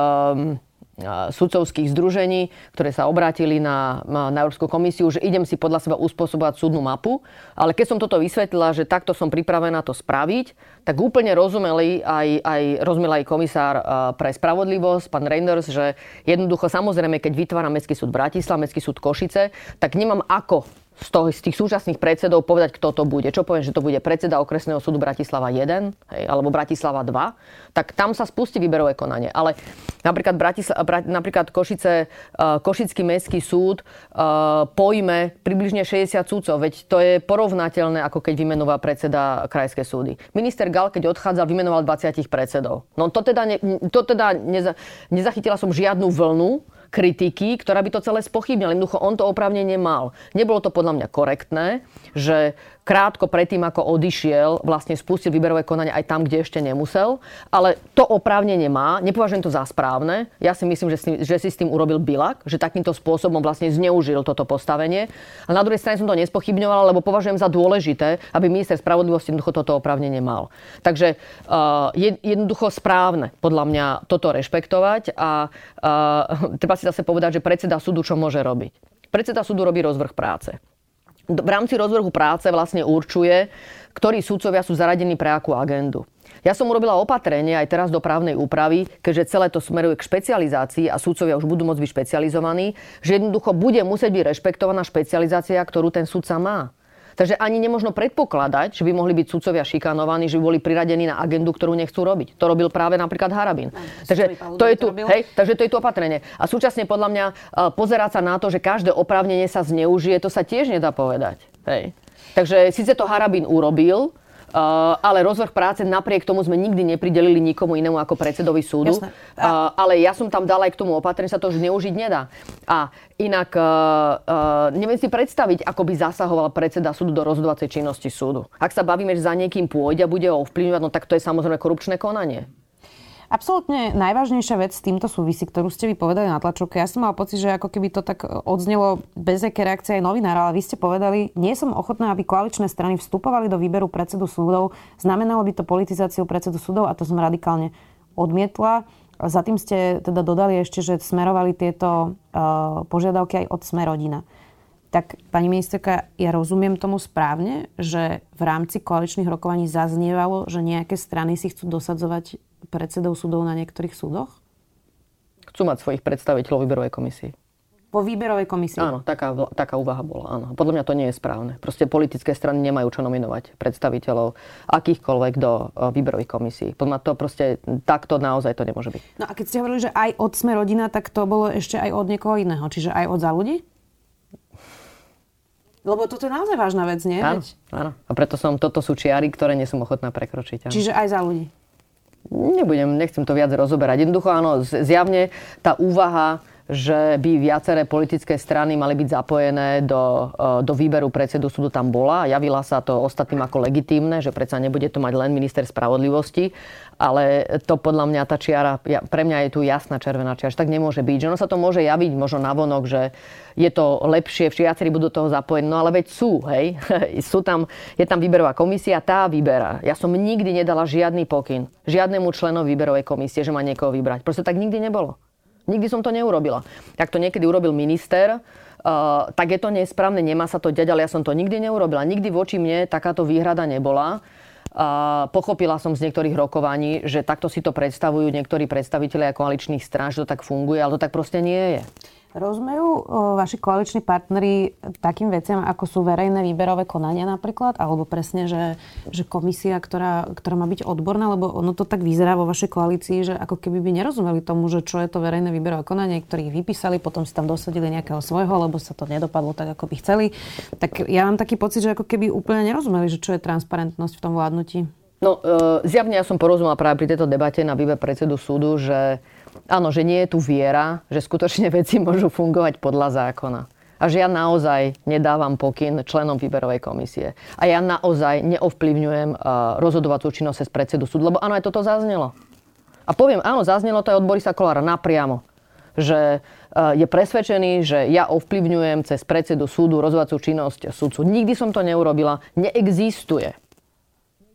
sudcovských združení, ktoré sa obrátili na, na Európsku komisiu, že idem si podľa seba uspôsobovať súdnu mapu. Ale keď som toto vysvetlila, že takto som pripravená to spraviť, tak úplne rozumeli aj, aj, rozumel aj komisár pre spravodlivosť, pán Reinders, že jednoducho samozrejme, keď vytvára Mestský súd Bratislava, Mestský súd Košice, tak nemám ako z, toho, z tých súčasných predsedov povedať, kto to bude. Čo poviem, že to bude predseda okresného súdu Bratislava 1 hej, alebo Bratislava 2, tak tam sa spustí výberové konanie. Ale napríklad, Bratisla, napríklad Košice, uh, Košický mestský súd uh, pojme približne 60 súdcov, veď to je porovnateľné, ako keď vymenoval predseda krajské súdy. Minister Gal, keď odchádzal, vymenoval 20 predsedov. No to teda, ne, to teda neza, nezachytila som žiadnu vlnu, kritiky, ktorá by to celé spochybnila. Jednoducho on to oprávnenie mal. Nebolo to podľa mňa korektné, že krátko predtým, ako odišiel, vlastne spustil výberové konanie aj tam, kde ešte nemusel. Ale to oprávnenie má. Nepovažujem to za správne. Ja si myslím, že, si, že si s tým urobil bilak, že takýmto spôsobom vlastne zneužil toto postavenie. A na druhej strane som to nespochybňovala, lebo považujem za dôležité, aby minister spravodlivosti jednoducho toto oprávnenie mal. Takže uh, je jednoducho správne podľa mňa toto rešpektovať a uh, treba si zase povedať, že predseda súdu čo môže robiť. Predseda súdu robí rozvrh práce v rámci rozvrhu práce vlastne určuje, ktorí súdcovia sú zaradení pre akú agendu. Ja som urobila opatrenie aj teraz do právnej úpravy, keďže celé to smeruje k špecializácii a súdcovia už budú môcť byť špecializovaní, že jednoducho bude musieť byť rešpektovaná špecializácia, ktorú ten súdca má. Takže ani nemožno predpokladať, že by mohli byť sudcovia šikanovaní, že by boli priradení na agendu, ktorú nechcú robiť. To robil práve napríklad Harabin. takže, to je tu, hej, takže to je tu opatrenie. A súčasne podľa mňa uh, pozerať sa na to, že každé oprávnenie sa zneužije, to sa tiež nedá povedať. Hej. Takže síce to Harabin urobil, ale rozvrh práce napriek tomu sme nikdy nepridelili nikomu inému ako predsedovi súdu. Uh, ale ja som tam dala aj k tomu opatrenie, sa to už neužiť nedá. A inak uh, neviem si predstaviť, ako by zasahoval predseda súdu do rozhodovacej činnosti súdu. Ak sa bavíme, že za niekým pôjde a bude ho ovplyvňovať, no tak to je samozrejme korupčné konanie. Absolútne najvážnejšia vec s týmto súvisí, ktorú ste vy povedali na tlačovke. Ja som mal pocit, že ako keby to tak odznelo bez aké reakcie aj novinára, ale vy ste povedali, nie som ochotná, aby koaličné strany vstupovali do výberu predsedu súdov. Znamenalo by to politizáciu predsedu súdov a to som radikálne odmietla. Za tým ste teda dodali ešte, že smerovali tieto uh, požiadavky aj od Smerodina. Tak, pani ministerka, ja rozumiem tomu správne, že v rámci koaličných rokovaní zaznievalo, že nejaké strany si chcú dosadzovať predsedov súdov na niektorých súdoch? Chcú mať svojich predstaviteľov výberovej komisii. Po výberovej komisii? Áno, taká, taká úvaha bola. Áno. Podľa mňa to nie je správne. Proste politické strany nemajú čo nominovať predstaviteľov akýchkoľvek do výberových komisí. Podľa mňa to proste takto naozaj to nemôže byť. No a keď ste hovorili, že aj od sme rodina, tak to bolo ešte aj od niekoho iného. Čiže aj od za ľudí? Lebo toto je naozaj vážna vec, nie? Áno, áno. A preto som, toto sú čiary, ktoré nie som ochotná prekročiť. Áno. Čiže aj za ľudí? Nebudem, nechcem to viac rozoberať. Jednoducho áno, zjavne tá úvaha, že by viaceré politické strany mali byť zapojené do, e, do výberu predsedu súdu tam bola. Javila sa to ostatným ako legitímne, že predsa nebude to mať len minister spravodlivosti, ale to podľa mňa tá čiara, pre mňa je tu jasná červená čiara, že tak nemôže byť. Že ono sa to môže javiť možno navonok, že je to lepšie, viacerí budú toho zapojení, no ale veď sú, hej. sú tam, je tam výberová komisia, tá vyberá. Ja som nikdy nedala žiadny pokyn žiadnemu členovi výberovej komisie, že má niekoho vybrať. Proste tak nikdy nebolo. Nikdy som to neurobila. Ak to niekedy urobil minister, Uh, tak je to nesprávne, nemá sa to deť, ale ja som to nikdy neurobila. Nikdy voči mne takáto výhrada nebola. Uh, pochopila som z niektorých rokovaní, že takto si to predstavujú niektorí predstavitelia koaličných strán, že to tak funguje, ale to tak proste nie je. Rozumejú vaši koaliční partneri takým veciam, ako sú verejné výberové konania napríklad, alebo presne, že, že komisia, ktorá, ktorá má byť odborná, lebo ono to tak vyzerá vo vašej koalícii, že ako keby by nerozumeli tomu, že čo je to verejné výberové konanie, ktoré ich vypísali, potom si tam dosadili nejakého svojho, lebo sa to nedopadlo tak, ako by chceli. Tak ja mám taký pocit, že ako keby úplne nerozumeli, že čo je transparentnosť v tom vládnutí. No, e, zjavne ja som porozumela práve pri tejto debate na výber predsedu súdu, že áno, že nie je tu viera, že skutočne veci môžu fungovať podľa zákona. A že ja naozaj nedávam pokyn členom výberovej komisie. A ja naozaj neovplyvňujem uh, rozhodovacú činnosť z predsedu súdu, lebo áno, aj toto zaznelo. A poviem, áno, zaznelo to aj od Borisa Kolára napriamo že uh, je presvedčený, že ja ovplyvňujem cez predsedu súdu rozhodovacú činnosť súdcu. Nikdy som to neurobila. Neexistuje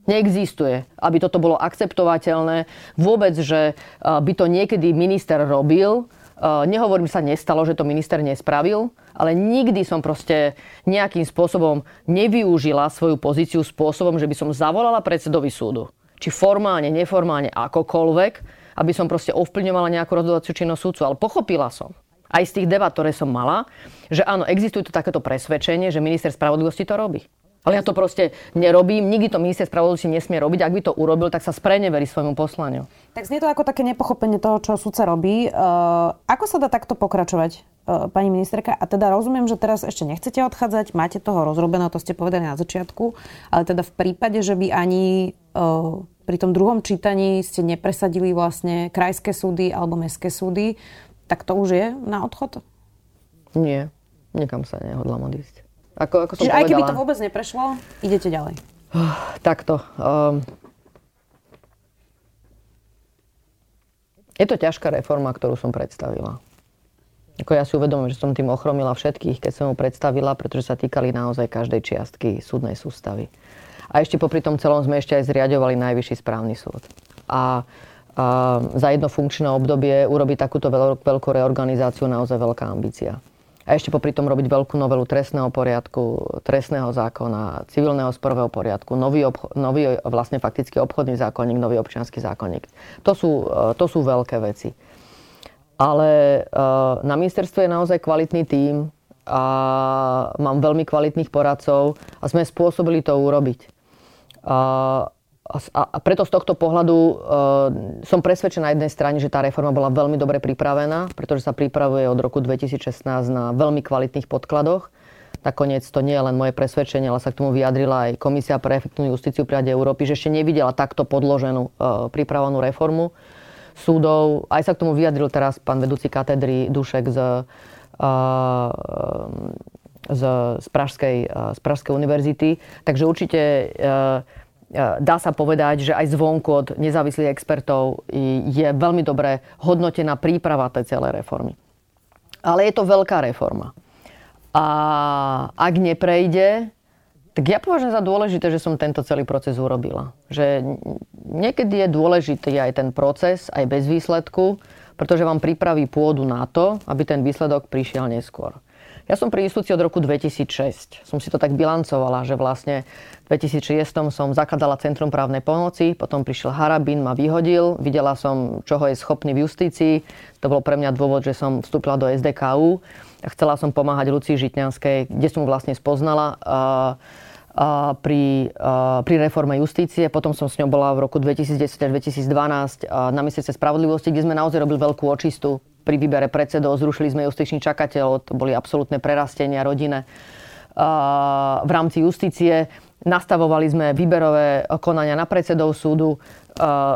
Neexistuje, aby toto bolo akceptovateľné. Vôbec, že by to niekedy minister robil, nehovorím sa nestalo, že to minister nespravil, ale nikdy som proste nejakým spôsobom nevyužila svoju pozíciu spôsobom, že by som zavolala predsedovi súdu. Či formálne, neformálne, akokoľvek, aby som proste ovplyvňovala nejakú rozhodovaciu činnosť súdcu. Ale pochopila som, aj z tých debat, ktoré som mala, že áno, existuje tu takéto presvedčenie, že minister spravodlivosti to robí. Ale ja to proste nerobím, nikdy to minister spravodlivosti nesmie robiť. Ak by to urobil, tak sa spreneverí svojmu poslaniu. Tak znie to ako také nepochopenie toho, čo sudca robí. Uh, ako sa dá takto pokračovať, uh, pani ministerka? A teda rozumiem, že teraz ešte nechcete odchádzať, máte toho rozrobeného, to ste povedali na začiatku, ale teda v prípade, že by ani uh, pri tom druhom čítaní ste nepresadili vlastne krajské súdy alebo mestské súdy, tak to už je na odchod? Nie, nikam sa nehodlám odísť. Ako, ako som Čiže povedala, aj keby to vôbec neprešlo, idete ďalej? Takto. Um, je to ťažká reforma, ktorú som predstavila. Ako ja si uvedomujem, že som tým ochromila všetkých, keď som ju predstavila, pretože sa týkali naozaj každej čiastky súdnej sústavy. A ešte popri tom celom sme ešte aj zriadovali Najvyšší správny súd. A, a za jedno funkčné obdobie urobiť takúto veľkú reorganizáciu naozaj veľká ambícia a ešte popri tom robiť veľkú novelu trestného poriadku, trestného zákona, civilného sporového poriadku, nový, obcho- nový vlastne fakticky obchodný zákonník, nový občianský zákonník. To sú, e, to sú veľké veci. Ale e, na ministerstve je naozaj kvalitný tím a mám veľmi kvalitných poradcov a sme spôsobili to urobiť. A a preto z tohto pohľadu uh, som presvedčená na jednej strane, že tá reforma bola veľmi dobre pripravená, pretože sa pripravuje od roku 2016 na veľmi kvalitných podkladoch. Nakoniec to nie je len moje presvedčenie, ale sa k tomu vyjadrila aj Komisia pre efektívnu justíciu pri Rade Európy, že ešte nevidela takto podloženú uh, pripravenú reformu súdov. Aj sa k tomu vyjadril teraz pán vedúci katedry Dušek z, uh, z, z, Pražskej, uh, z Pražskej univerzity. Takže určite E, dá sa povedať, že aj zvonku od nezávislých expertov je veľmi dobre hodnotená príprava tej celej reformy. Ale je to veľká reforma. A ak neprejde, tak ja považujem za dôležité, že som tento celý proces urobila. Že niekedy je dôležitý aj ten proces, aj bez výsledku, pretože vám pripraví pôdu na to, aby ten výsledok prišiel neskôr. Ja som pri inštitúcii od roku 2006. Som si to tak bilancovala, že vlastne v 2006 som zakladala Centrum právnej pomoci, potom prišiel Harabin, ma vyhodil, videla som, čoho je schopný v justícii. To bol pre mňa dôvod, že som vstúpila do SDKU. Chcela som pomáhať Lucii Žitňanskej, kde som vlastne spoznala pri, pri reforme justície. Potom som s ňou bola v roku 2010 až 2012 na ministerstve spravodlivosti, kde sme naozaj robili veľkú očistu pri výbere predsedov, zrušili sme justičný čakateľ, to boli absolútne prerastenia rodine. V rámci justície nastavovali sme výberové konania na predsedov súdu,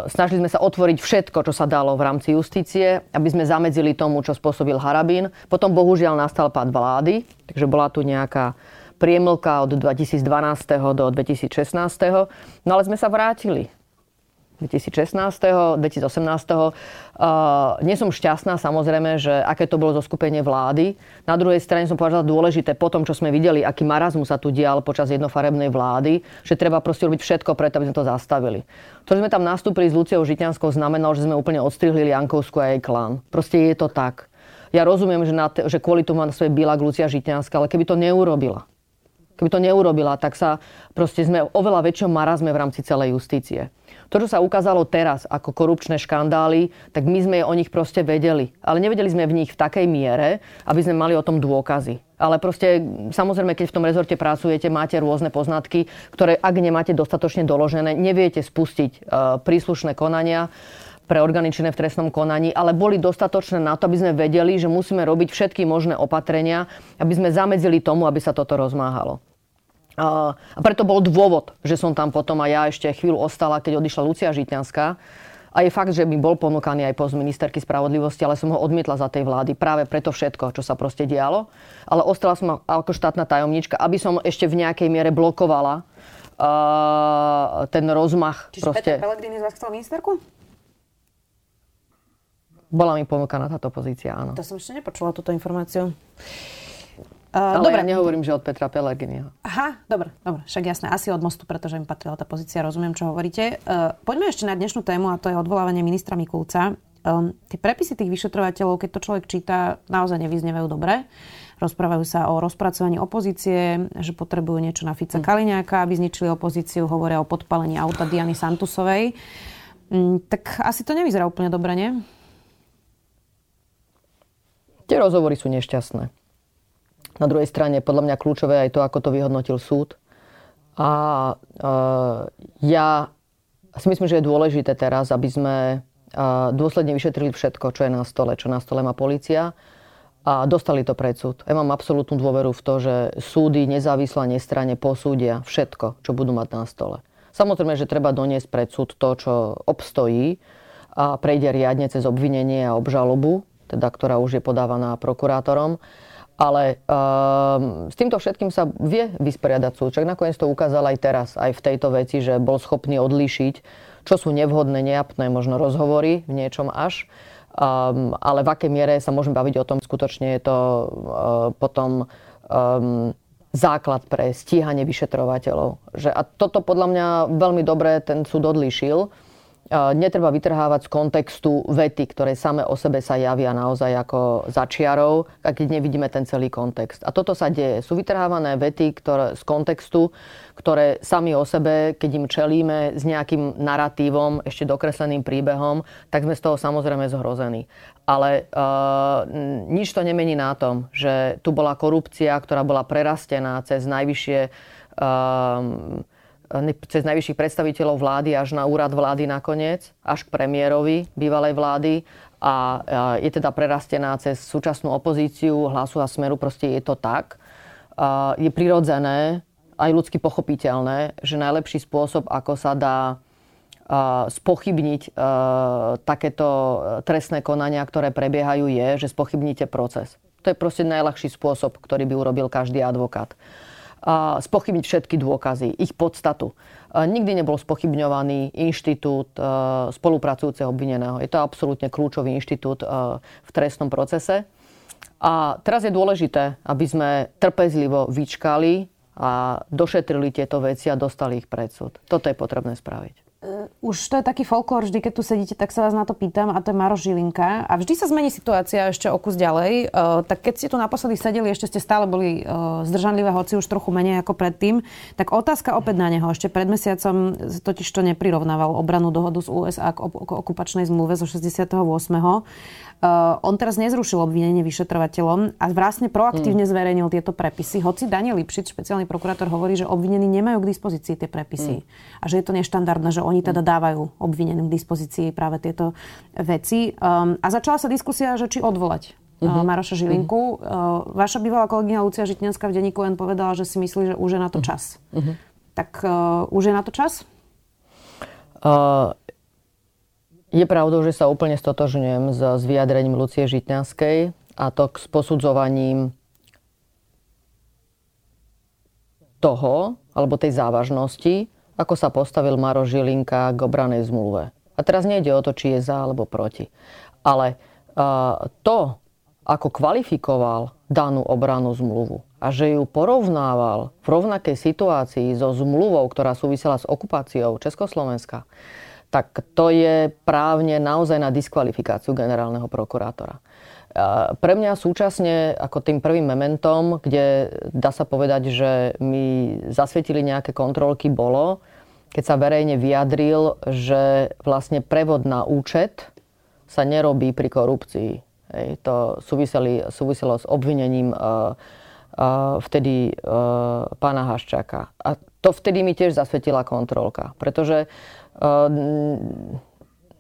snažili sme sa otvoriť všetko, čo sa dalo v rámci justície, aby sme zamedzili tomu, čo spôsobil Harabín. Potom bohužiaľ nastal pád vlády, takže bola tu nejaká priemlka od 2012. do 2016. No ale sme sa vrátili 2016. 2018. Uh, nie som šťastná samozrejme, že aké to bolo zoskupenie vlády. Na druhej strane som považovala dôležité po tom, čo sme videli, aký marazmus sa tu dial počas jednofarebnej vlády, že treba proste robiť všetko preto, aby sme to zastavili. To, že sme tam nastúpili s Luciou Žitňanskou, znamenalo, že sme úplne odstrihli Jankovsku a jej klan. Proste je to tak. Ja rozumiem, že, na te, že kvôli tomu má na svoje Bila Lucia Žitňanská, ale keby to neurobila, keby to neurobila, tak sa proste sme oveľa väčšom marazme v rámci celej justície. To, čo sa ukázalo teraz ako korupčné škandály, tak my sme o nich proste vedeli. Ale nevedeli sme v nich v takej miere, aby sme mali o tom dôkazy. Ale proste, samozrejme, keď v tom rezorte pracujete, máte rôzne poznatky, ktoré ak nemáte dostatočne doložené, neviete spustiť uh, príslušné konania pre organičné v trestnom konaní, ale boli dostatočné na to, aby sme vedeli, že musíme robiť všetky možné opatrenia, aby sme zamedzili tomu, aby sa toto rozmáhalo. A preto bol dôvod, že som tam potom a ja ešte chvíľu ostala, keď odišla Lucia Žitňanská. A je fakt, že mi bol ponúkaný aj post ministerky spravodlivosti, ale som ho odmietla za tej vlády práve preto všetko, čo sa proste dialo. Ale ostala som ako štátna tajomnička, aby som ešte v nejakej miere blokovala uh, ten rozmach. Čiže proste... Peter Pellegrini z vás chcel ministerku? Bola mi ponúkaná táto pozícia, áno. To som ešte nepočula, túto informáciu. Uh, Ale dobre. ja nehovorím, že od Petra Pellegriniho. Aha, dobre, dobre, však jasné. Asi od mostu, pretože mi patrila tá pozícia, rozumiem, čo hovoríte. Uh, poďme ešte na dnešnú tému a to je odvolávanie ministra Mikulca. Um, tie prepisy tých vyšetrovateľov, keď to človek číta, naozaj nevyznevajú dobre. Rozprávajú sa o rozpracovaní opozície, že potrebujú niečo na Fica mm. Kaliňáka, aby zničili opozíciu. Hovoria o podpalení auta Diany Santusovej. Um, tak asi to nevyzerá úplne dobre, nie? Tie rozhovory sú nešťastné. Na druhej strane, podľa mňa kľúčové aj to, ako to vyhodnotil súd. A uh, ja si myslím, že je dôležité teraz, aby sme dôsledne vyšetrili všetko, čo je na stole, čo na stole má policia a dostali to pred súd. Ja mám absolútnu dôveru v to, že súdy nezávisle a nestranne posúdia všetko, čo budú mať na stole. Samozrejme, že treba doniesť pred súd to, čo obstojí a prejde riadne cez obvinenie a obžalobu, teda, ktorá už je podávaná prokurátorom. Ale uh, s týmto všetkým sa vie vysporiadať súd. Čak nakoniec to ukázal aj teraz, aj v tejto veci, že bol schopný odlíšiť čo sú nevhodné, neapné možno rozhovory v niečom až. Um, ale v akej miere sa môžeme baviť o tom, skutočne je to uh, potom um, základ pre stíhanie vyšetrovateľov. Že, a toto podľa mňa veľmi dobre ten súd odlíšil netreba vytrhávať z kontextu vety, ktoré same o sebe sa javia naozaj ako začiarov, a keď nevidíme ten celý kontext. A toto sa deje. Sú vytrhávané vety ktoré, z kontextu, ktoré sami o sebe, keď im čelíme s nejakým narratívom, ešte dokresleným príbehom, tak sme z toho samozrejme zhrození. Ale uh, nič to nemení na tom, že tu bola korupcia, ktorá bola prerastená cez najvyššie uh, cez najvyšších predstaviteľov vlády až na úrad vlády nakoniec, až k premiérovi bývalej vlády a je teda prerastená cez súčasnú opozíciu, hlasu a smeru, proste je to tak. Je prirodzené, aj ľudsky pochopiteľné, že najlepší spôsob, ako sa dá spochybniť takéto trestné konania, ktoré prebiehajú, je, že spochybníte proces. To je proste najľahší spôsob, ktorý by urobil každý advokát spochybniť všetky dôkazy, ich podstatu. Nikdy nebol spochybňovaný inštitút spolupracujúceho obvineného. Je to absolútne kľúčový inštitút v trestnom procese. A teraz je dôležité, aby sme trpezlivo vyčkali a došetrili tieto veci a dostali ich pred súd. Toto je potrebné spraviť. Už to je taký folklór, vždy keď tu sedíte, tak sa vás na to pýtam a to je Maro Žilinka. A vždy sa zmení situácia ešte o kus ďalej. Uh, tak keď ste tu naposledy sedeli, ešte ste stále boli uh, zdržanlivé, hoci už trochu menej ako predtým. Tak otázka opäť na neho. Ešte pred mesiacom totiž to neprirovnával obranú dohodu z USA k, k okupačnej zmluve zo 68. Uh, on teraz nezrušil obvinenie vyšetrovateľom a vlastne proaktívne hmm. zverejnil tieto prepisy. Hoci Daniel Lipšic, špeciálny prokurátor, hovorí, že obvinení nemajú k dispozícii tie prepisy. Hmm. A že je to neštandardné, že oni teda hmm. dávajú obvineným k dispozícii práve tieto veci. Um, a začala sa diskusia, že či odvolať uh-huh. Maroša Žilinku. Uh-huh. Uh, vaša bývalá kolegyňa Lucia Žitňanská v denníku len povedala, že si myslí, že už je na to čas. Uh-huh. Tak uh, už je na to čas? Uh, je pravdou, že sa úplne stotožňujem s, s vyjadrením Lucie Žitňanskej a to s posudzovaním toho, alebo tej závažnosti, ako sa postavil Maro Žilinka k obranej zmluve. A teraz nejde o to, či je za alebo proti. Ale uh, to, ako kvalifikoval danú obranú zmluvu a že ju porovnával v rovnakej situácii so zmluvou, ktorá súvisela s okupáciou Československa, tak to je právne naozaj na diskvalifikáciu generálneho prokurátora. Pre mňa súčasne ako tým prvým mementom, kde dá sa povedať, že mi zasvietili nejaké kontrolky, bolo, keď sa verejne vyjadril, že vlastne prevod na účet sa nerobí pri korupcii. Hej, to súviseli, súviselo s obvinením uh, uh, vtedy uh, pána Haščáka. A to vtedy mi tiež zasvetila kontrolka, pretože uh,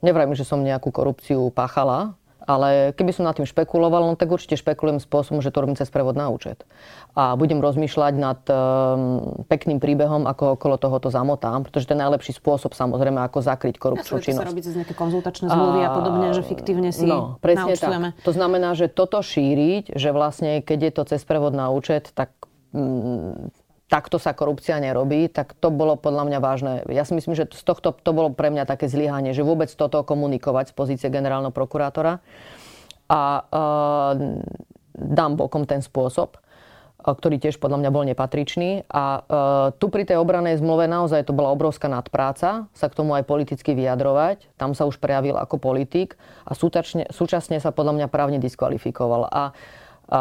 nevrajím, že som nejakú korupciu páchala, ale keby som nad tým špekuloval, no tak určite špekulujem spôsobom, že to robím cez prevod na účet. A budem rozmýšľať nad um, pekným príbehom, ako okolo toho to zamotám, pretože to je najlepší spôsob samozrejme, ako zakryť korupčnú ja, činnosť. sa robiť cez nejaké konzultačné zmluvy a, a podobne, že fiktívne si no, presne naučujeme. Tak. To znamená, že toto šíriť, že vlastne keď je to cez prevod na účet, tak mm, takto sa korupcia nerobí, tak to bolo podľa mňa vážne. Ja si myslím, že z tohto to bolo pre mňa také zlyhanie, že vôbec toto komunikovať z pozície generálneho prokurátora. A uh, dám bokom ten spôsob. ktorý tiež podľa mňa bol nepatričný. A e, tu pri tej obranej zmluve naozaj to bola obrovská nadpráca sa k tomu aj politicky vyjadrovať. Tam sa už prejavil ako politik a súčasne, súčasne sa podľa mňa právne diskvalifikoval. A, a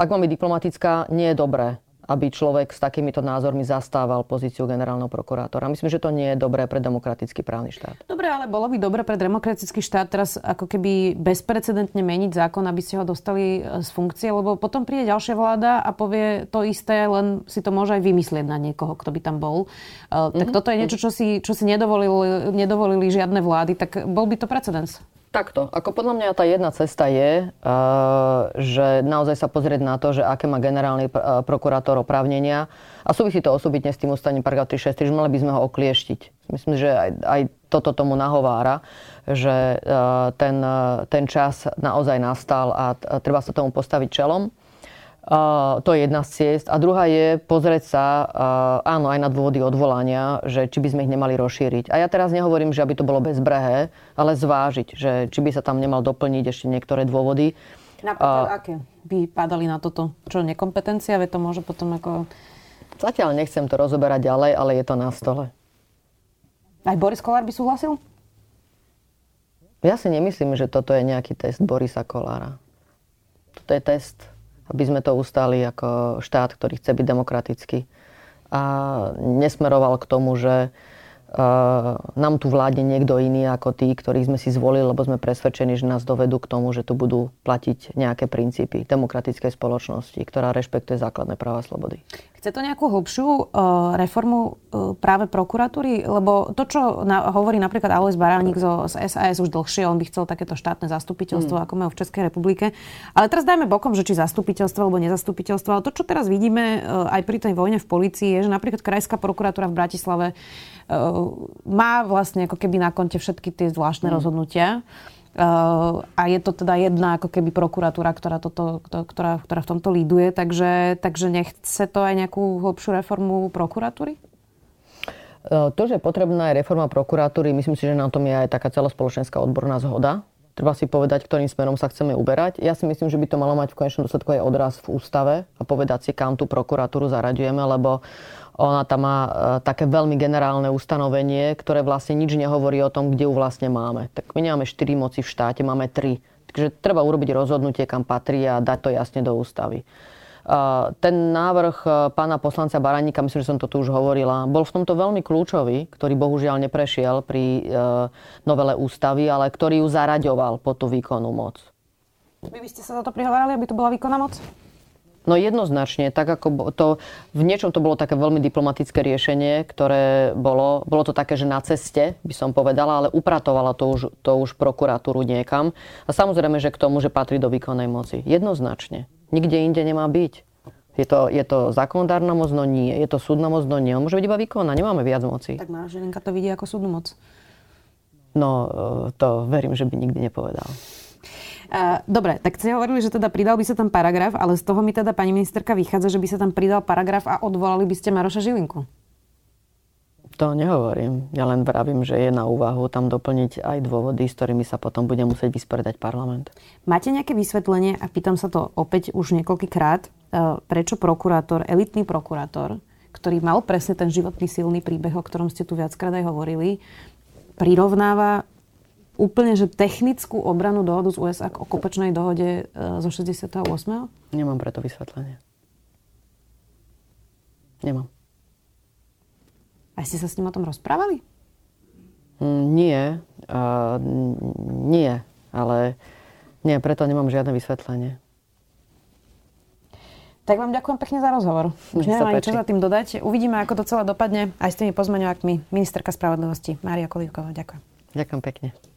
ak mám byť diplomatická, nie je dobré aby človek s takýmito názormi zastával pozíciu generálneho prokurátora. Myslím, že to nie je dobré pre demokratický právny štát. Dobre, ale bolo by dobre pre demokratický štát teraz ako keby bezprecedentne meniť zákon, aby ste ho dostali e, z funkcie, lebo potom príde ďalšia vláda a povie to isté, len si to môže aj vymyslieť na niekoho, kto by tam bol. Uh, tak mm-hmm. toto je niečo, čo si, čo si nedovolili, nedovolili žiadne vlády, tak bol by to precedens. Takto. Ako podľa mňa tá jedna cesta je, uh, že naozaj sa pozrieť na to, že aké má generálny uh, prokurátor oprávnenia a súvisí to osobitne s tým ustaním paragraf 363, že mali by sme ho oklieštiť. Myslím, že aj, aj toto tomu nahovára, že uh, ten, ten čas naozaj nastal a treba sa tomu postaviť čelom. Uh, to je jedna z ciest. A druhá je pozrieť sa, uh, áno, aj na dôvody odvolania, že či by sme ich nemali rozšíriť. A ja teraz nehovorím, že aby to bolo bezbrehé, ale zvážiť, že či by sa tam nemal doplniť ešte niektoré dôvody. Napríklad uh, aké by padali na toto? Čo, nekompetencia? Veď to môže potom ako... Zatiaľ nechcem to rozoberať ďalej, ale je to na stole. Aj Boris Kolár by súhlasil? Ja si nemyslím, že toto je nejaký test Borisa Kolára. Toto je test aby sme to ustali ako štát, ktorý chce byť demokratický. A nesmeroval k tomu, že nám tu vládne niekto iný ako tí, ktorých sme si zvolili, lebo sme presvedčení, že nás dovedú k tomu, že tu budú platiť nejaké princípy demokratickej spoločnosti, ktorá rešpektuje základné práva a slobody. Chce to nejakú hlbšiu uh, reformu uh, práve prokuratúry? Lebo to, čo na, hovorí napríklad Alois Baránik zo, z SAS už dlhšie, on by chcel takéto štátne zastupiteľstvo, mm. ako majú v Českej republike. Ale teraz dajme bokom, že či zastupiteľstvo alebo nezastupiteľstvo. Ale to, čo teraz vidíme uh, aj pri tej vojne v policii, je, že napríklad Krajská prokuratúra v Bratislave má vlastne ako keby na konte všetky tie zvláštne mm. rozhodnutia. Uh, a je to teda jedna ako keby prokuratúra, ktorá, toto, ktorá, ktorá v tomto líduje, takže, takže nechce to aj nejakú hlbšiu reformu prokuratúry? Uh, to, že je potrebná je reforma prokuratúry, myslím si, že na tom je aj taká celospoločenská odborná zhoda. Treba si povedať, ktorým smerom sa chceme uberať. Ja si myslím, že by to malo mať v konečnom dôsledku aj odraz v ústave a povedať si, kam tú prokuratúru zaraďujeme, lebo ona tam má e, také veľmi generálne ustanovenie, ktoré vlastne nič nehovorí o tom, kde ju vlastne máme. Tak my nemáme 4 moci v štáte, máme 3. Takže treba urobiť rozhodnutie, kam patrí a dať to jasne do ústavy. E, ten návrh e, pána poslanca Baraníka, myslím, že som to tu už hovorila, bol v tomto veľmi kľúčový, ktorý bohužiaľ neprešiel pri novele ústavy, ale ktorý ju zaraďoval po tú výkonnú moc. Vy by ste sa za to prihovárali, aby to bola výkonná moc? No jednoznačne, tak ako to, v niečom to bolo také veľmi diplomatické riešenie, ktoré bolo, bolo to také, že na ceste, by som povedala, ale upratovala to už, to už prokuratúru niekam. A samozrejme, že k tomu, že patrí do výkonnej moci. Jednoznačne. Nikde inde nemá byť. Je to, je to zákonodárna moc, no nie. Je to súdna moc, no nie. On môže byť iba výkonná, nemáme viac moci. Tak Žilinka to vidí ako súdnu moc. No, to verím, že by nikdy nepovedal. Dobre, tak ste hovorili, že teda pridal by sa tam paragraf, ale z toho mi teda pani ministerka vychádza, že by sa tam pridal paragraf a odvolali by ste Maroša Žilinku. To nehovorím. Ja len vravím, že je na úvahu tam doplniť aj dôvody, s ktorými sa potom bude musieť vysporiadať parlament. Máte nejaké vysvetlenie, a pýtam sa to opäť už niekoľkýkrát, e, prečo prokurátor, elitný prokurátor, ktorý mal presne ten životný silný príbeh, o ktorom ste tu viackrát aj hovorili, prirovnáva úplne, že technickú obranu dohodu z USA k okupačnej dohode e, zo 68. Nemám preto vysvetlenie. Nemám. A ste sa s ním o tom rozprávali? Mm, nie. Uh, nie. Ale nie, preto nemám žiadne vysvetlenie. Tak vám ďakujem pekne za rozhovor. Už ani čo za tým dodať. Uvidíme, ako to celé dopadne aj s tými pozmeňovákmi. Ministerka spravodlivosti Mária Kolívková. Ďakujem. Ďakujem pekne.